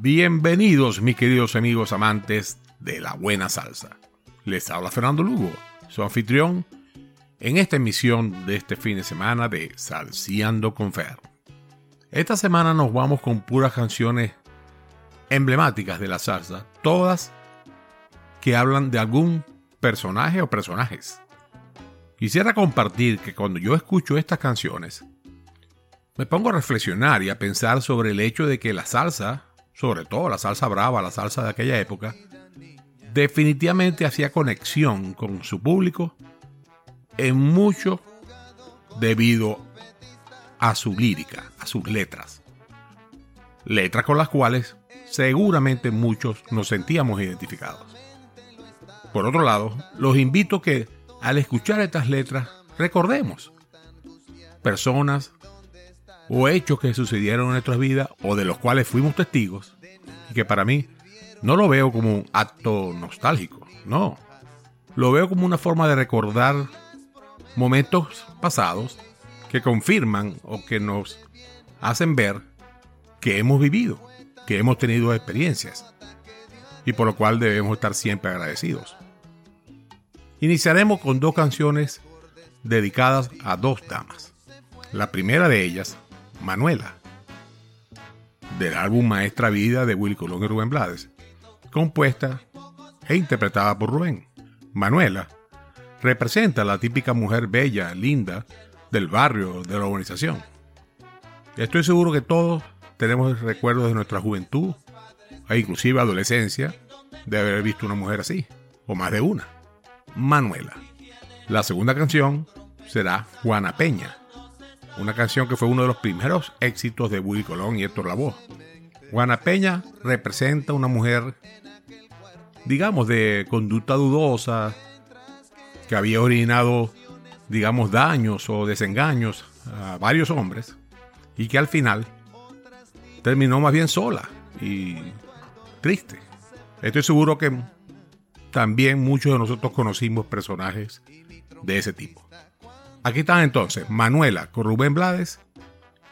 Bienvenidos mis queridos amigos amantes de la buena salsa. Les habla Fernando Lugo, su anfitrión, en esta emisión de este fin de semana de Salciando con Fer. Esta semana nos vamos con puras canciones emblemáticas de la salsa, todas que hablan de algún personaje o personajes. Quisiera compartir que cuando yo escucho estas canciones, me pongo a reflexionar y a pensar sobre el hecho de que la salsa, sobre todo la salsa brava, la salsa de aquella época, definitivamente hacía conexión con su público en mucho debido a su lírica, a sus letras. Letras con las cuales seguramente muchos nos sentíamos identificados. Por otro lado, los invito que al escuchar estas letras recordemos personas o hechos que sucedieron en nuestras vidas o de los cuales fuimos testigos y que para mí no lo veo como un acto nostálgico, no. Lo veo como una forma de recordar momentos pasados que confirman o que nos hacen ver que hemos vivido, que hemos tenido experiencias y por lo cual debemos estar siempre agradecidos. Iniciaremos con dos canciones dedicadas a dos damas. La primera de ellas, Manuela, del álbum Maestra Vida de Willy Colón y Rubén Blades, compuesta e interpretada por Rubén. Manuela representa la típica mujer bella, linda, del barrio, de la urbanización. Estoy seguro que todos tenemos recuerdos de nuestra juventud e inclusive adolescencia de haber visto una mujer así, o más de una. Manuela. La segunda canción será Juana Peña, una canción que fue uno de los primeros éxitos de Willy Colón y Héctor Lavoe. Juana Peña representa una mujer, digamos, de conducta dudosa, que había originado, digamos, daños o desengaños a varios hombres y que al final terminó más bien sola y triste. Estoy seguro que también muchos de nosotros conocimos personajes de ese tipo. Aquí están entonces Manuela con Rubén Blades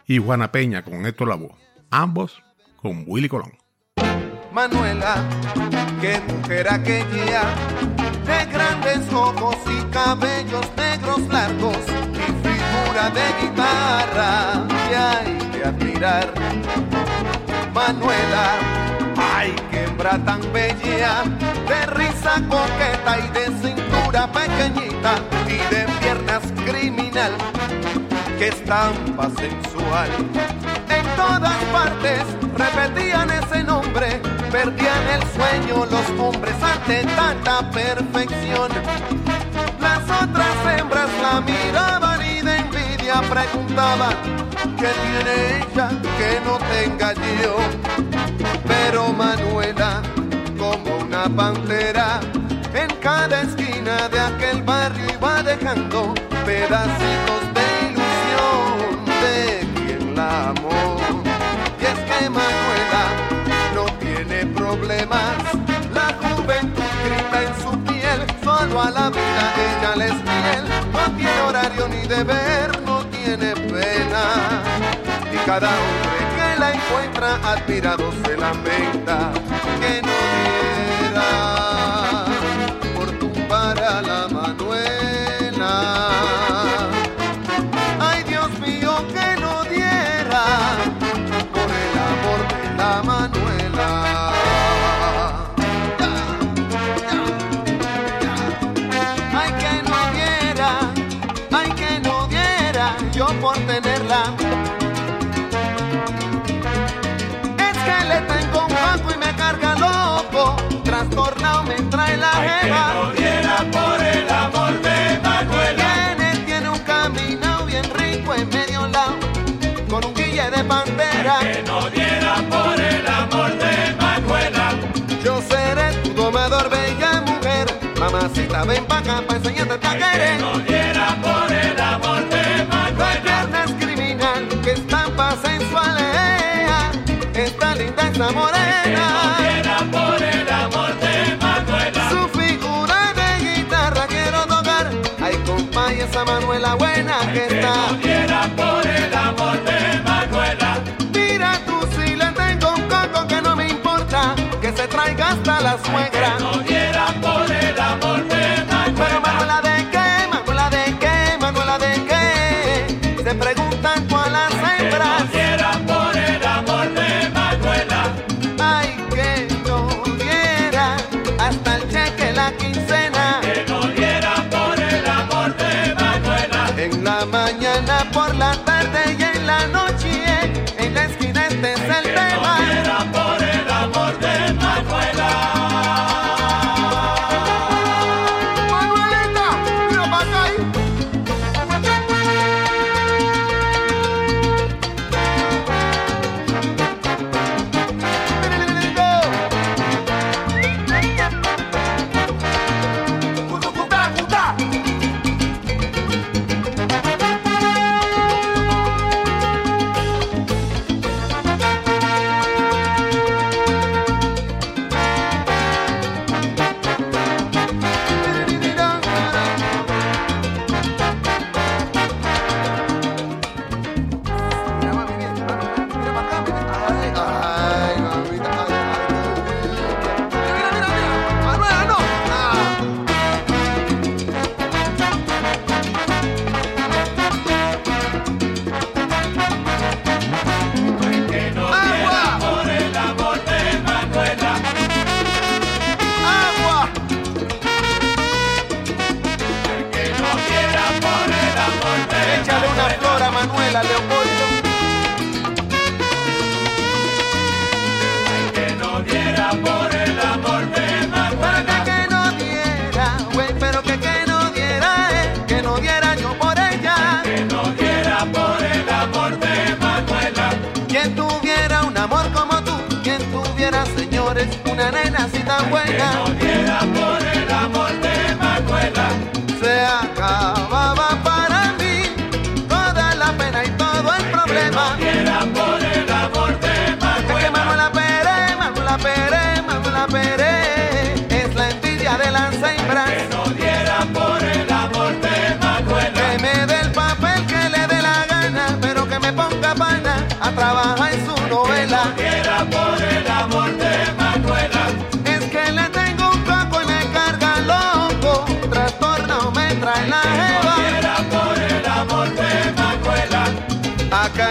y Juana Peña con Héctor Lavoe, ambos con Willy Colón. Manuela, qué mujer aquella, de grandes ojos y cabellos negros largos y figura de guitarra que hay que admirar. Manuela, ay, qué hembra tan bella, de risa coqueta y de cintura pequeñita y de piernas criminal, que estampa sensual. En todas partes repetían ese nombre, perdían el sueño los hombres ante tanta perfección. Las otras hembras la miraban y de envidia preguntaban, ¿qué tiene ella que no tenga yo? Pero Manuela, como una pantera, en cada esquina de aquel barrio iba dejando pedacitos de ilusión de quien la amó. Y es que Manuela no tiene problemas, la juventud grita en su piel, solo a la vida ella les miel, no tiene horario ni deber, no tiene pena. Y cada hombre que la encuentra admirado se lamenta que Mamacita, ven pa' acá pa' enseñarte a querer. No diera por el amor de No Manuela. piernas criminal, que estampa sensual. Esta linda, esta no morena. la mañana, por la tarde y en la noche, en la esquina este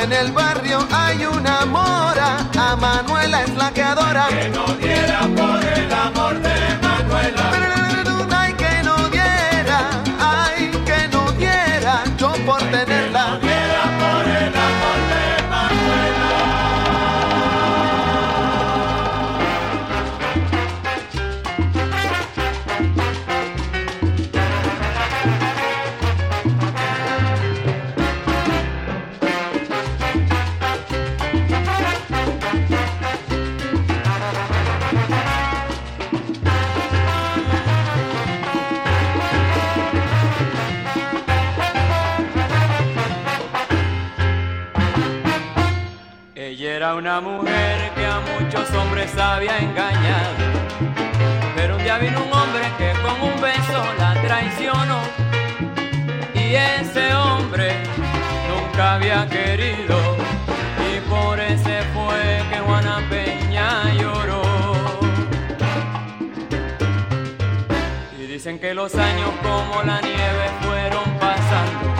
en el barrio hay una mora. A Manuela es la que adora. Era una mujer que a muchos hombres había engañado. Pero un día vino un hombre que con un beso la traicionó. Y ese hombre nunca había querido. Y por ese fue que Juana Peña lloró. Y dicen que los años como la nieve fueron pasando.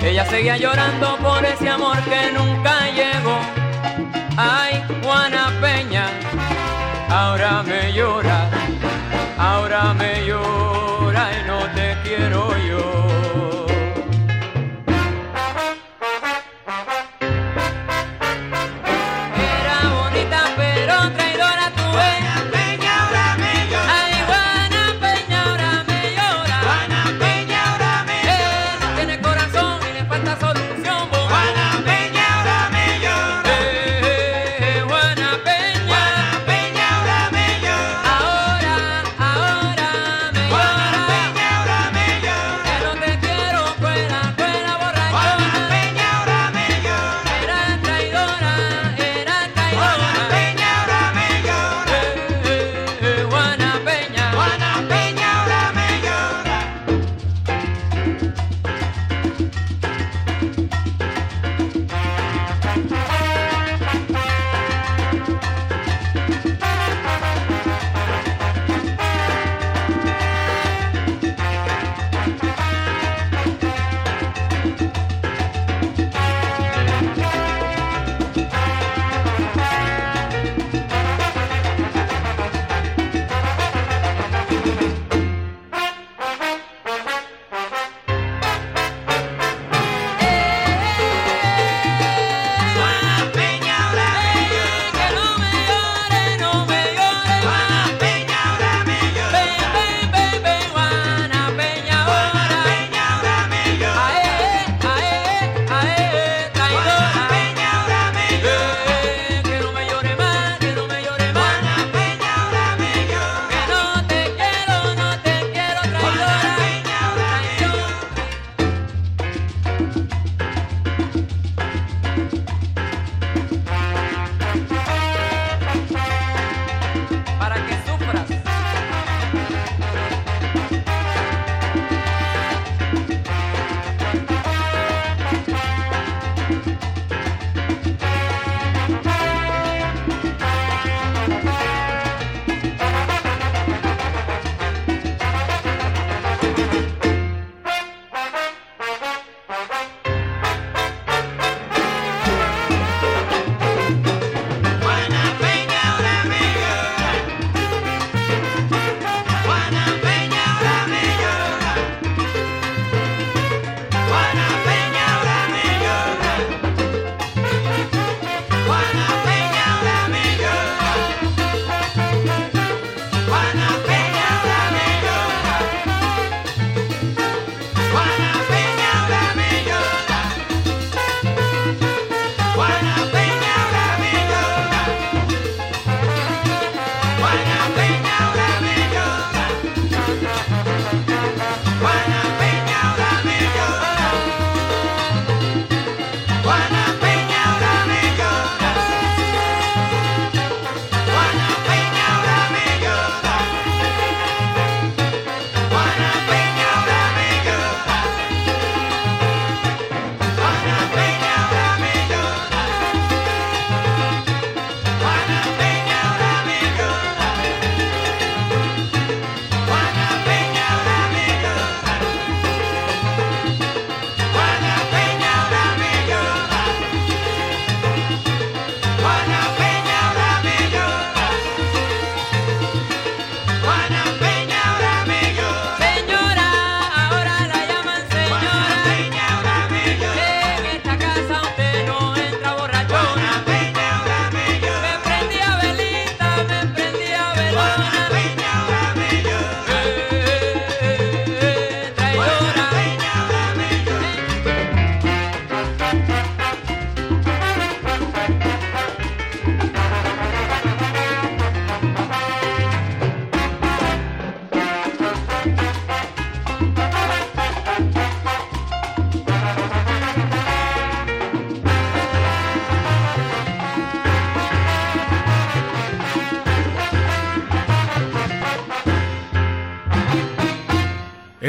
Ella seguía llorando por ese amor que nunca llegó.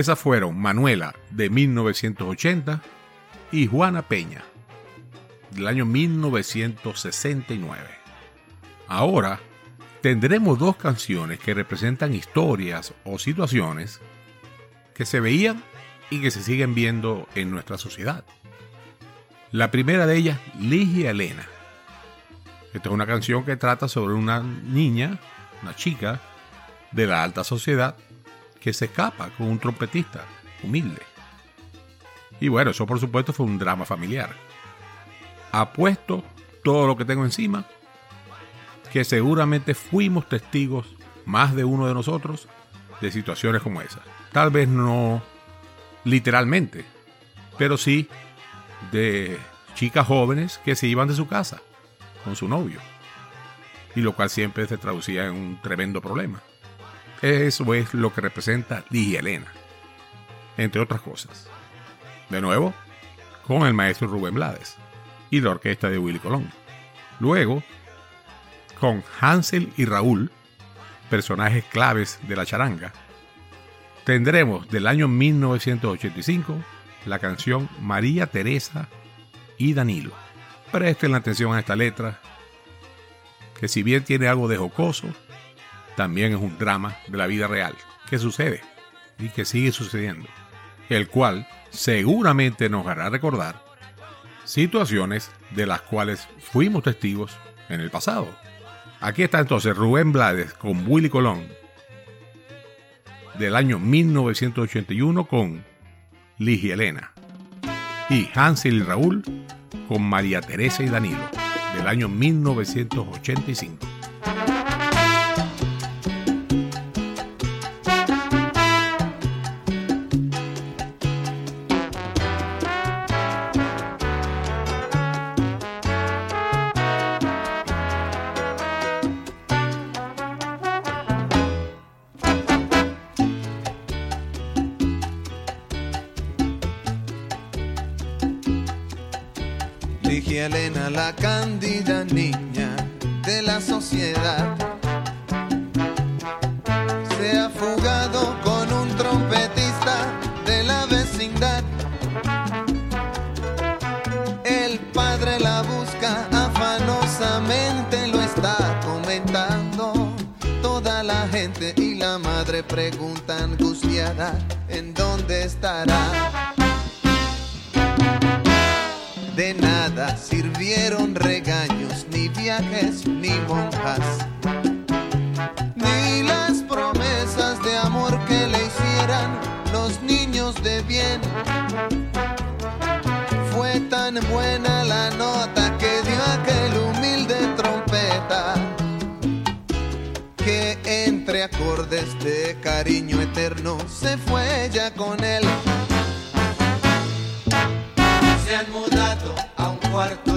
Esas fueron Manuela de 1980 y Juana Peña del año 1969. Ahora tendremos dos canciones que representan historias o situaciones que se veían y que se siguen viendo en nuestra sociedad. La primera de ellas, Ligia Elena. Esta es una canción que trata sobre una niña, una chica de la alta sociedad que se escapa con un trompetista humilde. Y bueno, eso por supuesto fue un drama familiar. Apuesto todo lo que tengo encima, que seguramente fuimos testigos, más de uno de nosotros, de situaciones como esas. Tal vez no literalmente, pero sí de chicas jóvenes que se iban de su casa con su novio. Y lo cual siempre se traducía en un tremendo problema. Eso es lo que representa Ligia Elena, entre otras cosas. De nuevo, con el maestro Rubén Blades y la orquesta de Willy Colón. Luego, con Hansel y Raúl, personajes claves de la charanga, tendremos del año 1985 la canción María Teresa y Danilo. Presten la atención a esta letra, que si bien tiene algo de jocoso, también es un drama de la vida real que sucede y que sigue sucediendo, el cual seguramente nos hará recordar situaciones de las cuales fuimos testigos en el pasado. Aquí está entonces Rubén Blades con Willy Colón del año 1981 con Ligia Elena y Hansel y Raúl con María Teresa y Danilo del año 1985. Padre la busca afanosamente, lo está comentando. Toda la gente y la madre pregunta angustiada, ¿en dónde estará? De nada sirvieron regaños, ni viajes, ni monjas, ni las promesas de amor de cariño eterno se fue ya con él. Se han mudado a un cuarto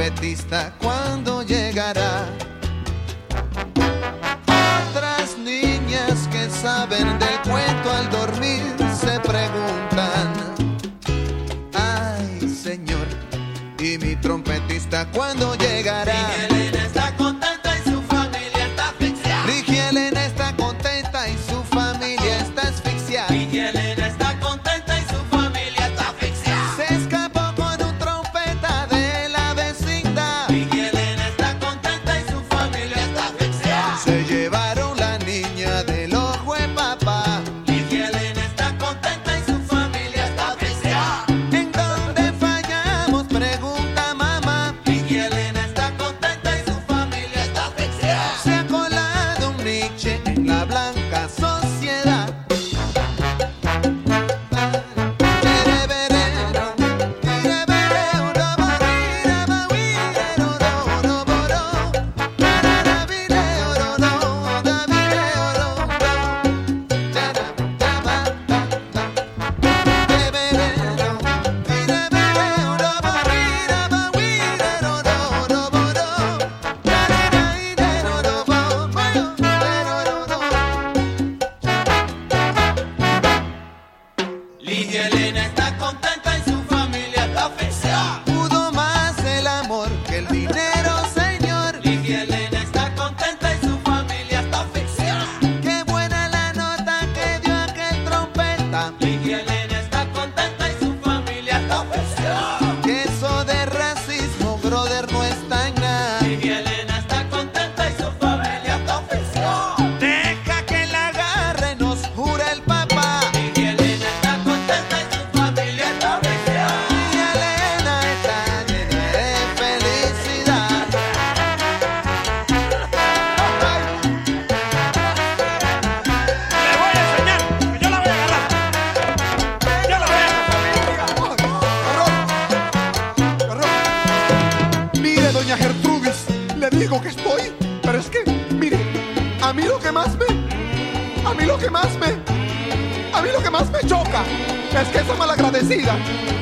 trompetista cuándo llegará? Otras niñas que saben del cuento al dormir se preguntan, ay señor, ¿y mi trompetista cuándo llegará?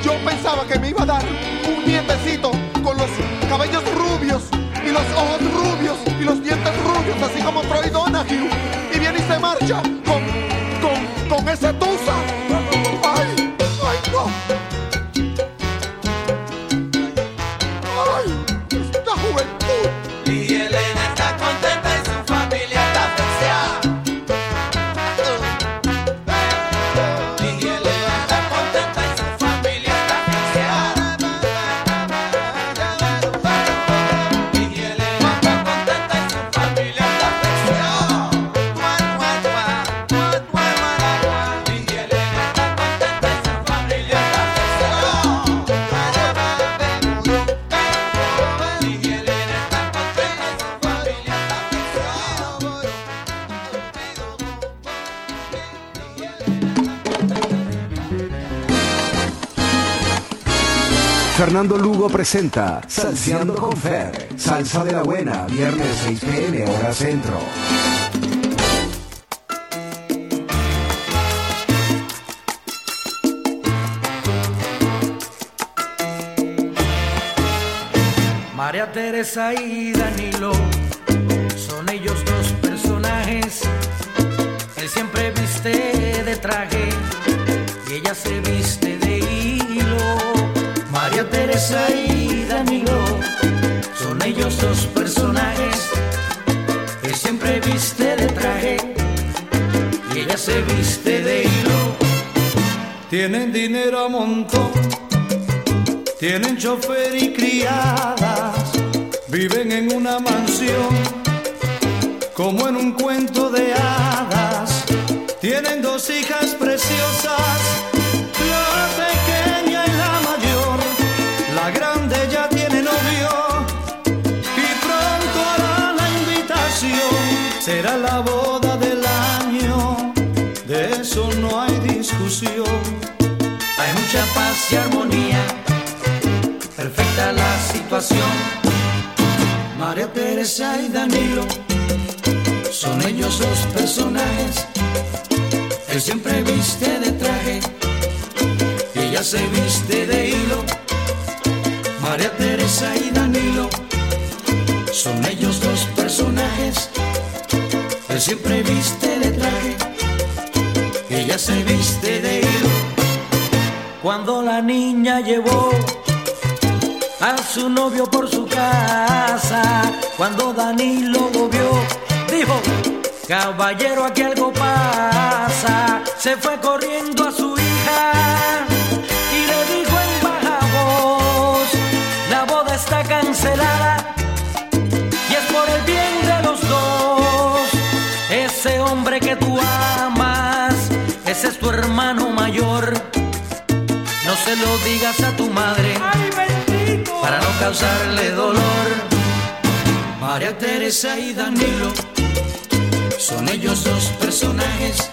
Yo pensaba que me iba a dar un nietecito con los cabellos rubios y los ojos rubios y los dientes rubios, así como Troy Donahue. Y viene y se marcha con, con, con ese tusa. Presenta Salseando con Fer. Salsa de la buena, viernes 6 pm, hora centro. María Teresa y Danilo Tienen dinero a montón, tienen chofer y criadas, viven en una mansión como en un cuento de hadas. Tienen dos hijas preciosas será la boda del año, de eso no hay discusión. Paz y armonía, perfecta la situación. María Teresa y Danilo son ellos dos personajes. Él siempre viste de traje ella se viste de hilo. María Teresa y Danilo son ellos dos personajes siempre viste de traje, ella se viste de. Cuando la niña llevó a su novio por su casa, cuando Danilo lo vio, dijo, caballero aquí algo pasa, se fue corriendo a su hija y le dijo en baja voz, la boda está cancelada ese hombre que tú amas, ese es tu hermano mayor. Se lo digas a tu madre para no causarle dolor. María Teresa y Danilo son ellos dos personajes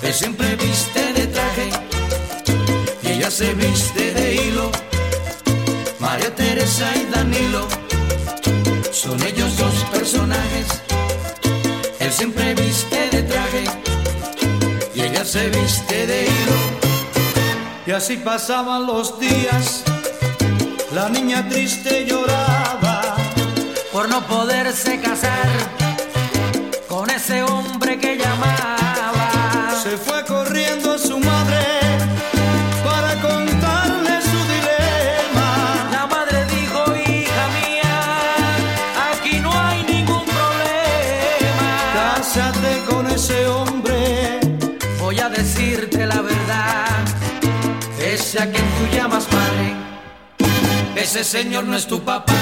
que siempre viste de traje y ella se viste de hilo. María Teresa y Danilo son ellos dos personajes siempre viste de traje y ella se viste de hilo. Y así pasaban los días, la niña triste lloraba por no poderse casar ese señor no es tu papá.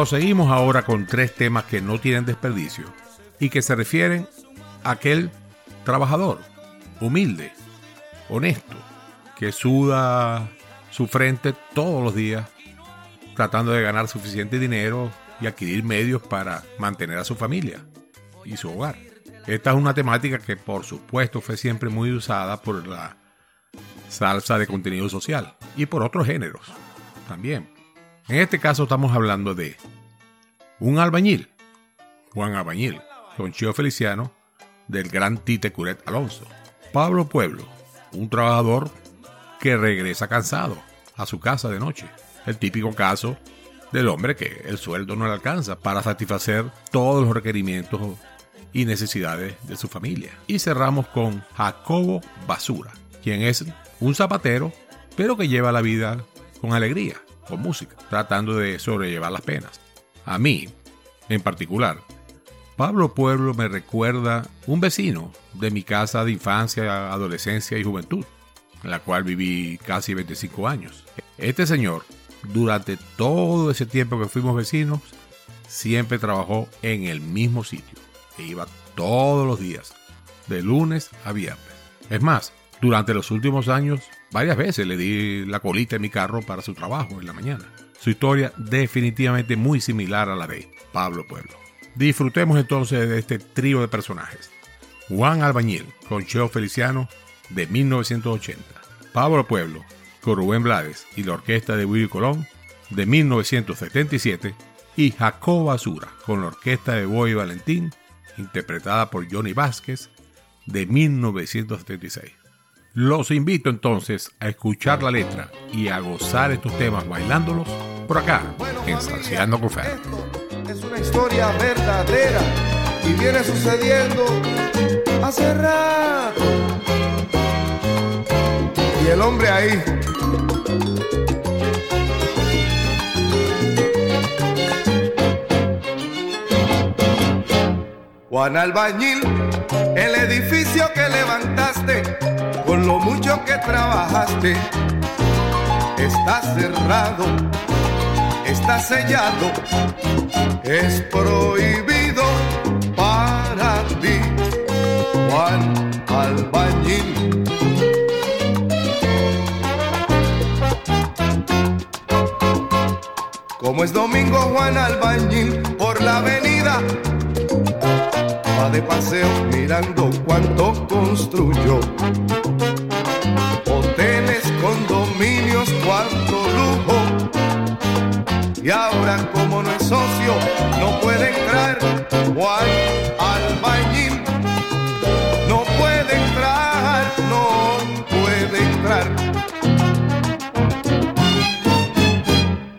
Proseguimos ahora con tres temas que no tienen desperdicio y que se refieren a aquel trabajador, humilde, honesto, que suda su frente todos los días tratando de ganar suficiente dinero y adquirir medios para mantener a su familia y su hogar. Esta es una temática que por supuesto fue siempre muy usada por la salsa de contenido social y por otros géneros también. En este caso estamos hablando de un albañil, Juan Albañil, con Chio Feliciano, del gran Tite Curet Alonso. Pablo Pueblo, un trabajador que regresa cansado a su casa de noche. El típico caso del hombre que el sueldo no le alcanza para satisfacer todos los requerimientos y necesidades de su familia. Y cerramos con Jacobo Basura, quien es un zapatero, pero que lleva la vida con alegría, música, tratando de sobrellevar las penas. A mí, en particular, Pablo Pueblo me recuerda un vecino de mi casa de infancia, adolescencia y juventud, en la cual viví casi 25 años. Este señor, durante todo ese tiempo que fuimos vecinos, siempre trabajó en el mismo sitio e iba todos los días, de lunes a viernes. Es más, durante los últimos años, varias veces le di la colita en mi carro para su trabajo en la mañana. Su historia definitivamente muy similar a la de Pablo Pueblo. Disfrutemos entonces de este trío de personajes. Juan Albañil con Cheo Feliciano de 1980. Pablo Pueblo con Rubén Blades y la orquesta de Willy Colón de 1977. Y Jacob Basura con la orquesta de Boy Valentín interpretada por Johnny Vázquez de 1976. Los invito entonces a escuchar la letra y a gozar estos temas bailándolos por acá en Salseando con Fer. Esto es una historia verdadera y viene sucediendo hace rato. Y el hombre ahí. Juan Albañil, el edificio mucho que trabajaste, está cerrado, está sellado, es prohibido para ti, Juan Albañil. Como es domingo Juan Albañil por la avenida va de paseo mirando cuánto construyó. No puede entrar Juan Albañil. No puede entrar, no puede entrar.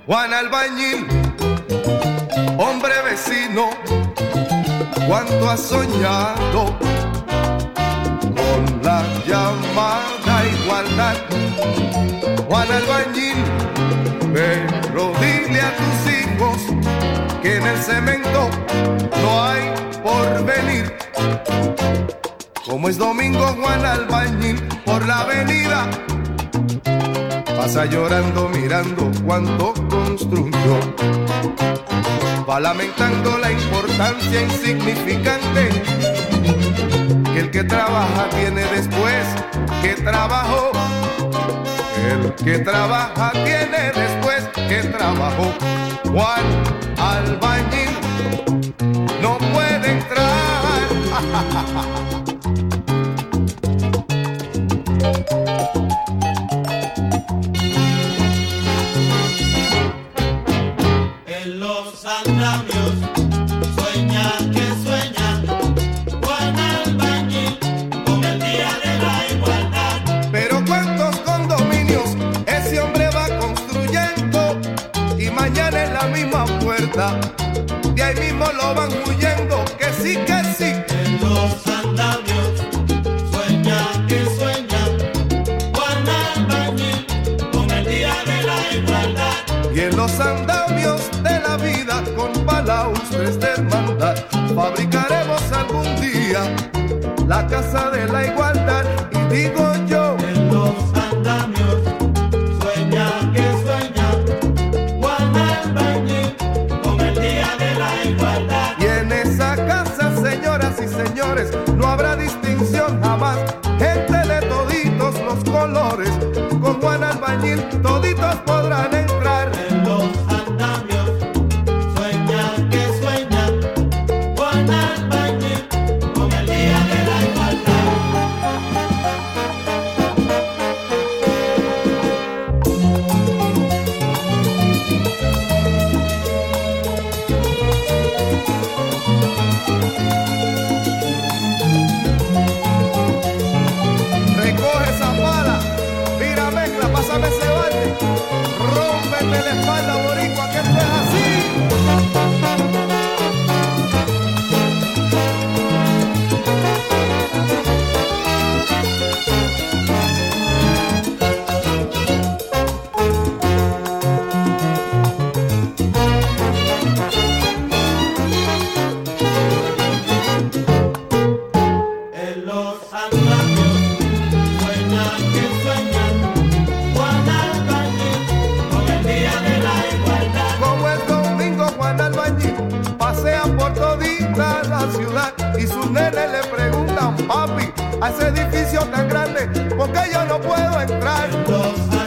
Juan Albañil, hombre vecino cuánto has soñado con la llamada igualdad. Juan Albañil, pero que en el cemento no hay porvenir. Como es domingo Juan Albañil por la avenida, pasa llorando mirando cuánto construyó. Va lamentando la importancia insignificante que el que trabaja tiene después que trabajó. El que trabaja tiene después que trabajó. Juan Albañil no puede entrar. casa de la igual. puedo entrar.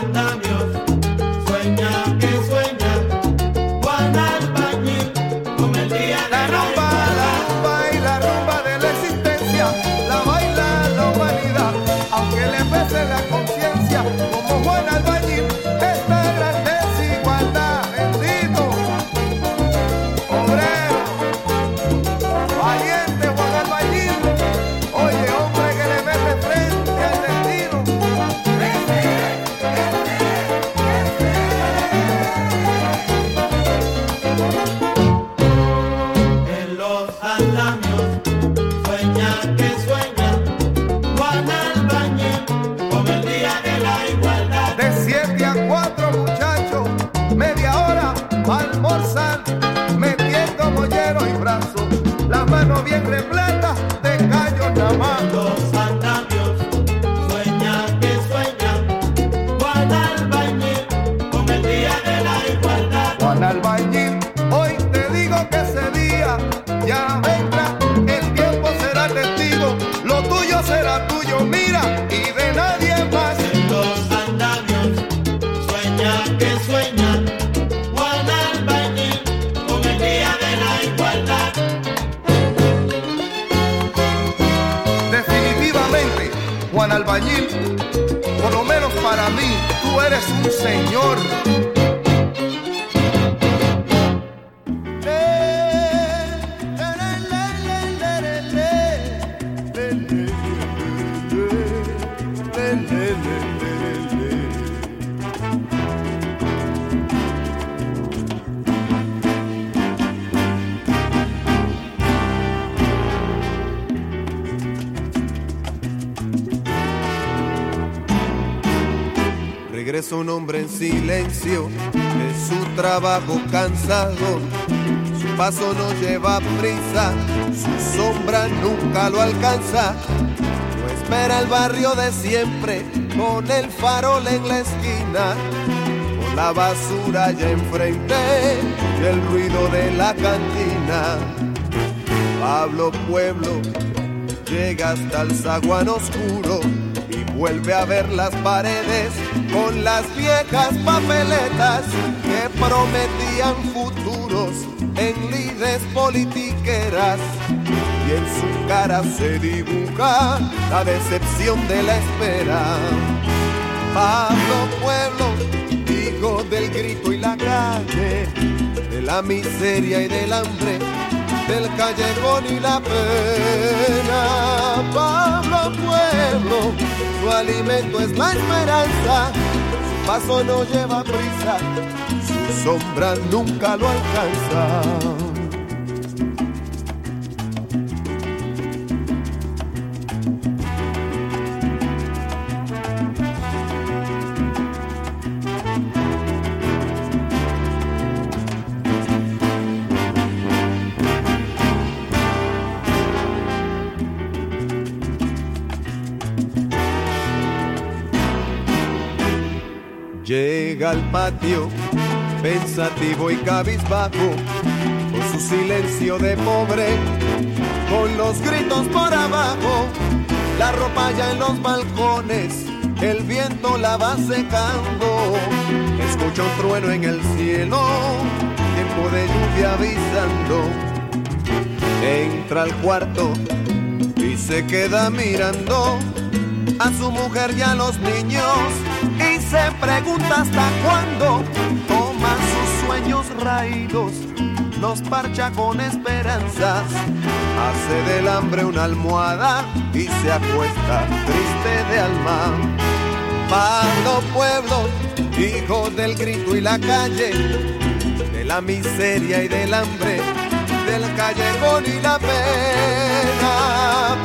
un hombre en silencio, de su trabajo cansado. Su paso no lleva prisa, su sombra nunca lo alcanza. Lo espera el barrio de siempre, con el farol en la esquina, con la basura ya enfrente y el ruido de la cantina. Pablo Pueblo llega hasta el zaguán oscuro vuelve a ver las paredes con las viejas papeletas que prometían futuros en lides politiqueras y en su cara se dibuja la decepción de la espera. Pablo Pueblo, hijo del grito y la calle, de la miseria y del hambre, del callejón y la pena. Pablo Pueblo, su alimento es la esperanza, su paso no lleva prisa, su sombra nunca lo alcanza. Patio, pensativo y cabizbajo, con su silencio de pobre, con los gritos por abajo, la ropa ya en los balcones, el viento la va secando, escucha un trueno en el cielo, tiempo de lluvia avisando, entra al cuarto y se queda mirando a su mujer y a los niños se pregunta hasta cuándo toma sus sueños raídos, los parcha con esperanzas, hace del hambre una almohada y se acuesta triste de alma. Pablo Pueblo, hijo del grito y la calle, de la miseria y del hambre, del callejón y la pena.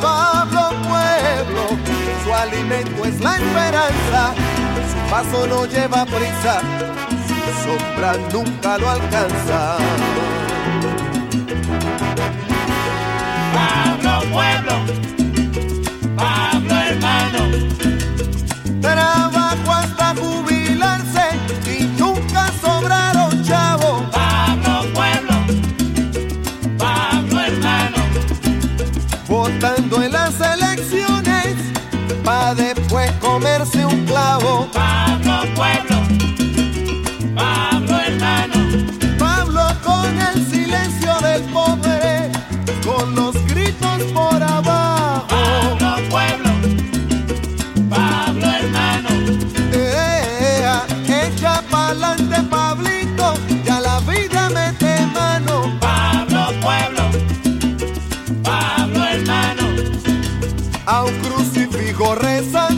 Pablo Pueblo, su alimento es la esperanza, paso no lleva prisa, su sombra nunca lo alcanza. Pablo Pueblo, Pablo hermano, Trabajo hasta jubilarse Pablo hermano, A un crucifijo rezando,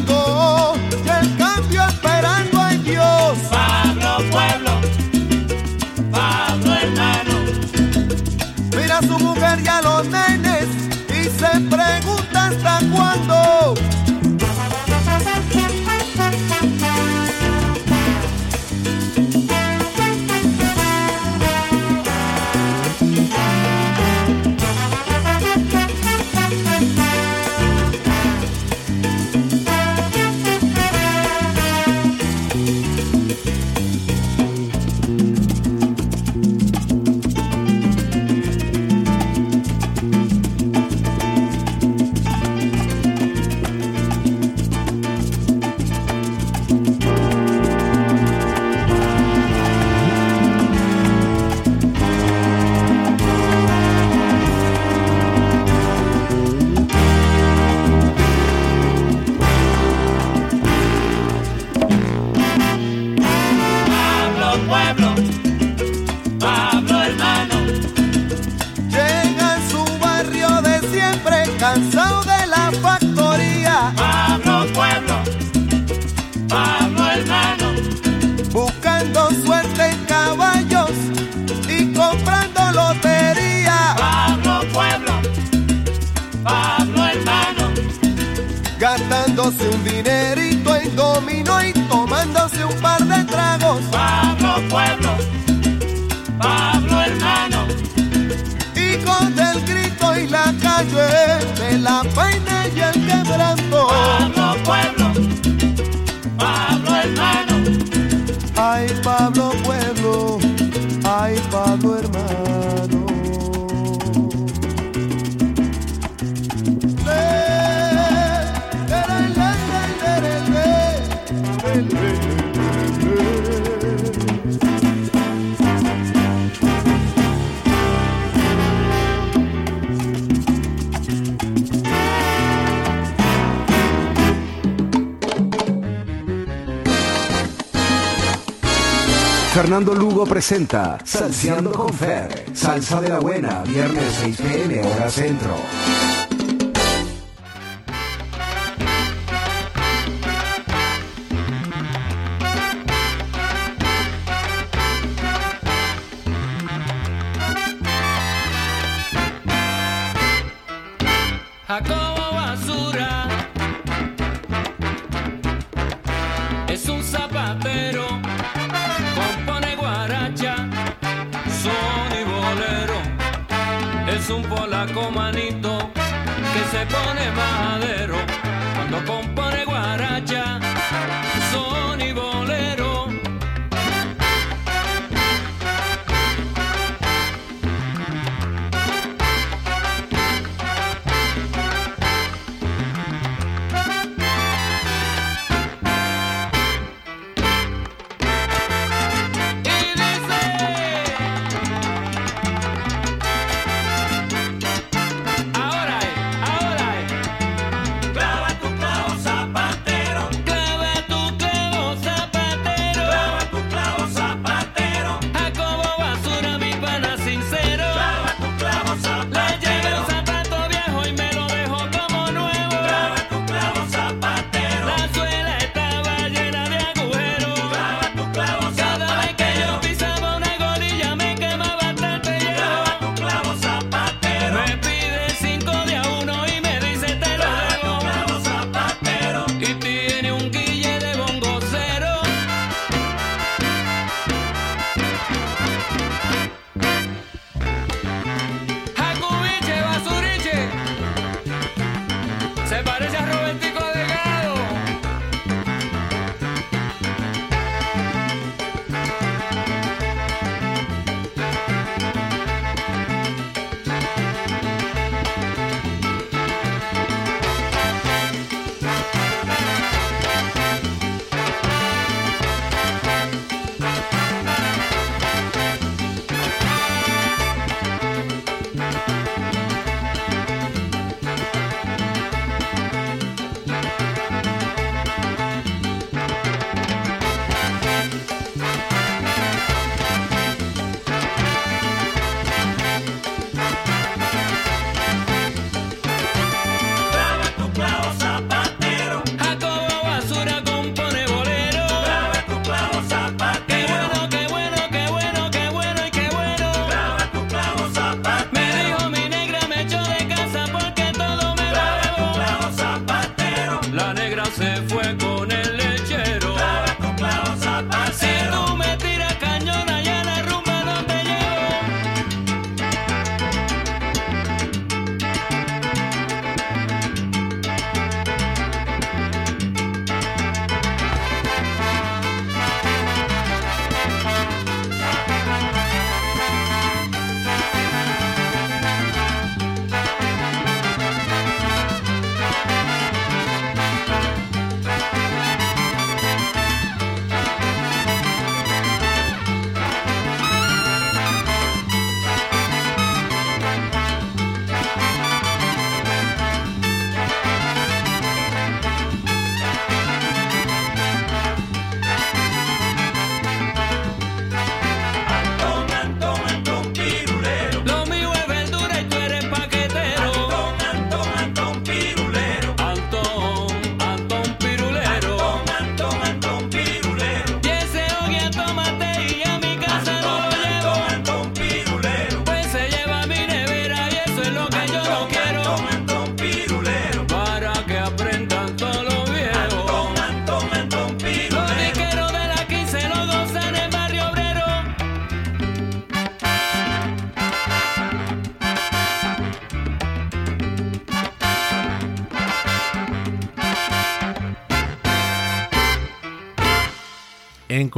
Fernando Lugo presenta Salseando con Fer, salsa de la buena, viernes 6 pm, hora centro.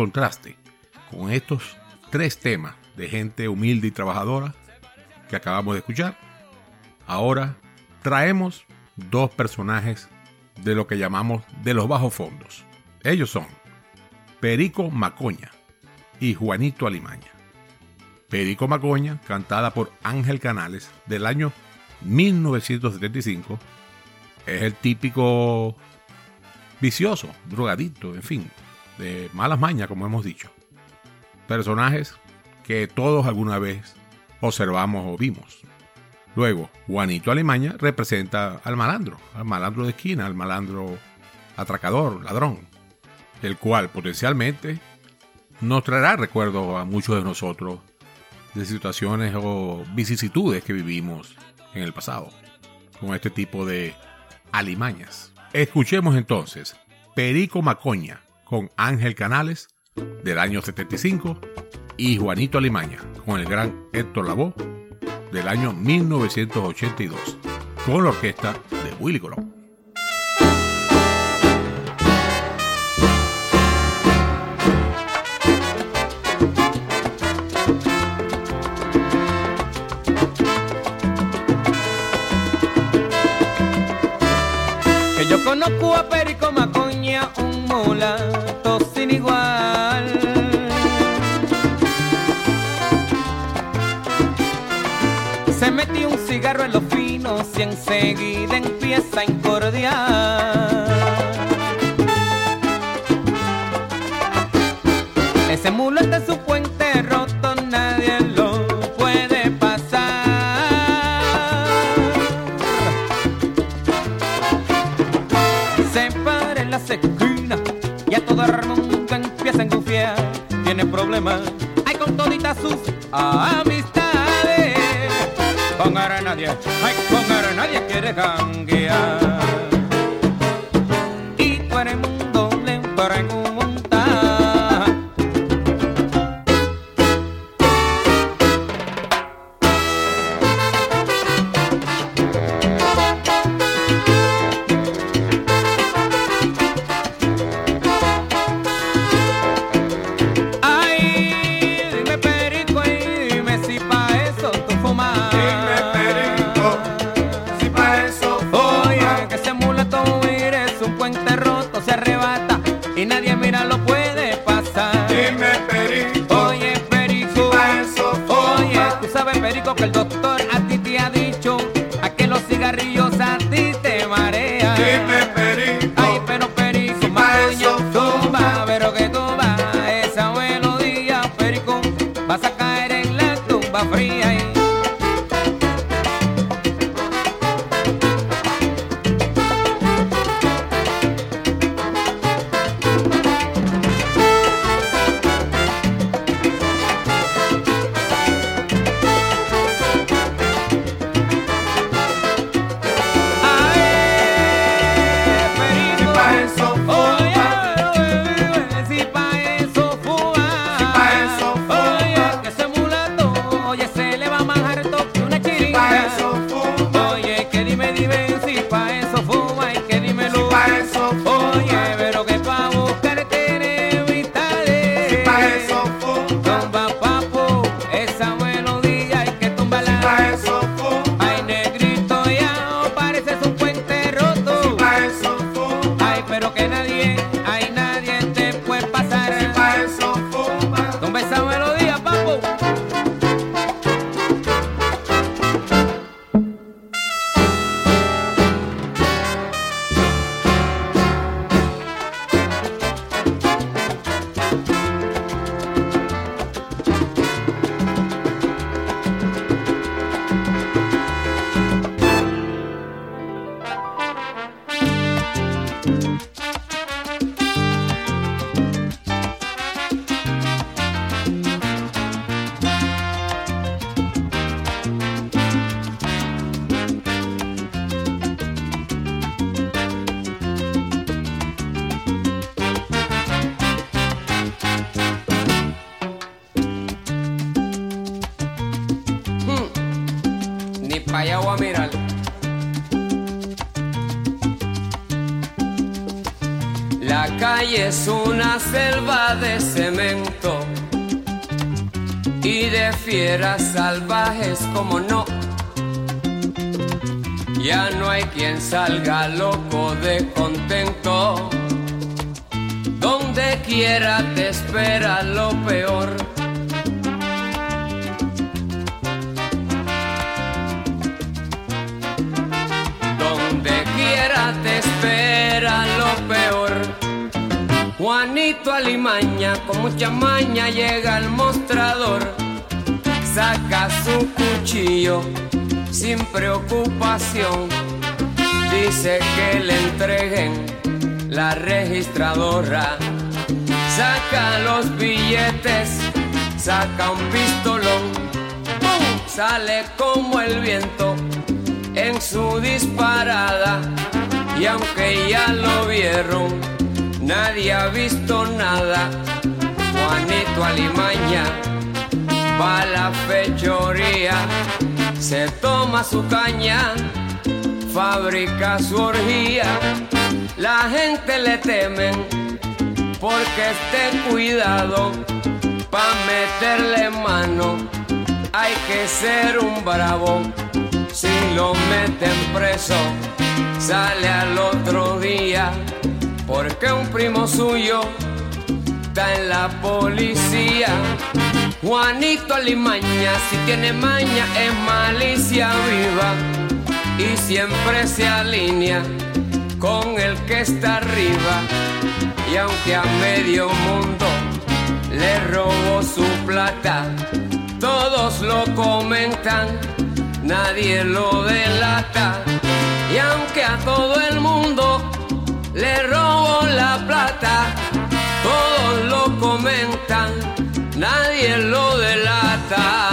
contraste con estos tres temas de gente humilde y trabajadora que acabamos de escuchar, ahora traemos dos personajes de lo que llamamos de los bajos fondos. Ellos son Perico Macoña y Juanito Alimaña. Perico Macoña, cantada por Ángel Canales del año 1975, es el típico vicioso, drogadicto, en fin, de malas mañas, como hemos dicho. Personajes que todos alguna vez observamos o vimos. Luego, Juanito Alimaña representa al malandro, al malandro de esquina, al malandro atracador, ladrón, el cual potencialmente nos traerá recuerdos a muchos de nosotros de situaciones o vicisitudes que vivimos en el pasado con este tipo de alimañas. Escuchemos entonces Perico Macoña con Ángel Canales del año 75 y Juanito Alimaña con el gran Héctor Lavoe del año 1982 con la orquesta de Willy Colón. Que yo conozco a Perico Macoña, un mulato igual. Se metió un cigarro en los finos y enseguida empieza a incordiar. Ese mulato problemas, hay con toditas sus amistades. Con ahora nadie, ay, con ahora nadie quiere ganguear. De cemento y de fieras salvajes como no. Ya no hay quien salga loco de contento. Donde quiera te espera lo peor. Juanito Alimaña con mucha maña llega al mostrador. Saca su cuchillo sin preocupación. Dice que le entreguen la registradora. Saca los billetes, saca un pistolón. ¡Pum! Sale como el viento en su disparada. Y aunque ya lo vieron, nadie ha visto nada. Juanito Alimaña va a la fechoría, se toma su caña, fabrica su orgía. La gente le temen porque esté cuidado pa' meterle mano. Hay que ser un bravo si lo meten preso. Sale al otro día porque un primo suyo está en la policía. Juanito Alimaña, si tiene maña, es malicia viva y siempre se alinea con el que está arriba. Y aunque a medio mundo le robó su plata, todos lo comentan, nadie lo delata. Y aunque a todo el mundo le robó la plata, todos lo comentan, nadie lo delata.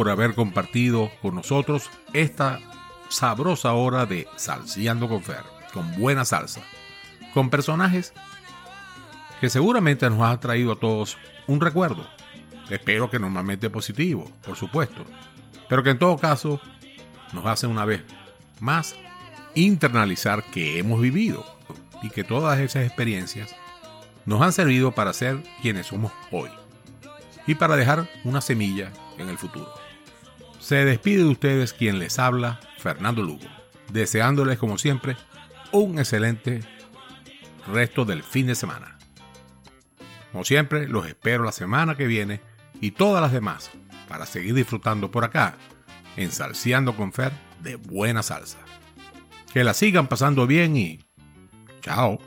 Por haber compartido con nosotros esta sabrosa hora de Salseando con Fer, con buena salsa, con personajes que seguramente nos ha traído a todos un recuerdo. Espero que normalmente positivo, por supuesto, pero que en todo caso nos hace una vez más internalizar que hemos vivido y que todas esas experiencias nos han servido para ser quienes somos hoy y para dejar una semilla en el futuro. Se despide de ustedes quien les habla, Fernando Lugo, deseándoles como siempre un excelente resto del fin de semana. Como siempre, los espero la semana que viene y todas las demás para seguir disfrutando por acá en Salseando con Fer de buena salsa. Que la sigan pasando bien y chao.